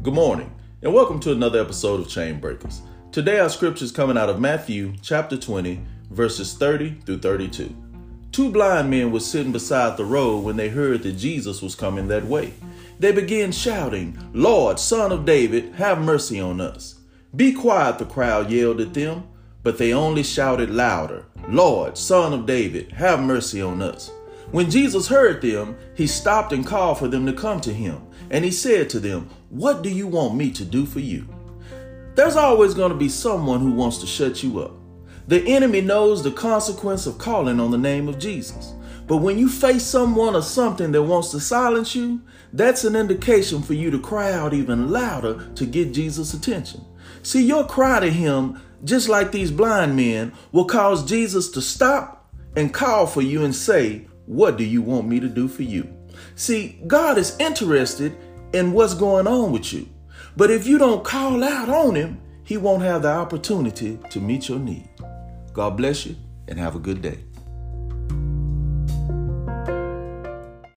Good morning, and welcome to another episode of Chain Breakers. Today, our scripture is coming out of Matthew chapter 20, verses 30 through 32. Two blind men were sitting beside the road when they heard that Jesus was coming that way. They began shouting, Lord, Son of David, have mercy on us. Be quiet, the crowd yelled at them, but they only shouted louder, Lord, Son of David, have mercy on us. When Jesus heard them, he stopped and called for them to come to him. And he said to them, What do you want me to do for you? There's always going to be someone who wants to shut you up. The enemy knows the consequence of calling on the name of Jesus. But when you face someone or something that wants to silence you, that's an indication for you to cry out even louder to get Jesus' attention. See, your cry to him, just like these blind men, will cause Jesus to stop and call for you and say, What do you want me to do for you? See, God is interested in what's going on with you. But if you don't call out on Him, He won't have the opportunity to meet your need. God bless you and have a good day.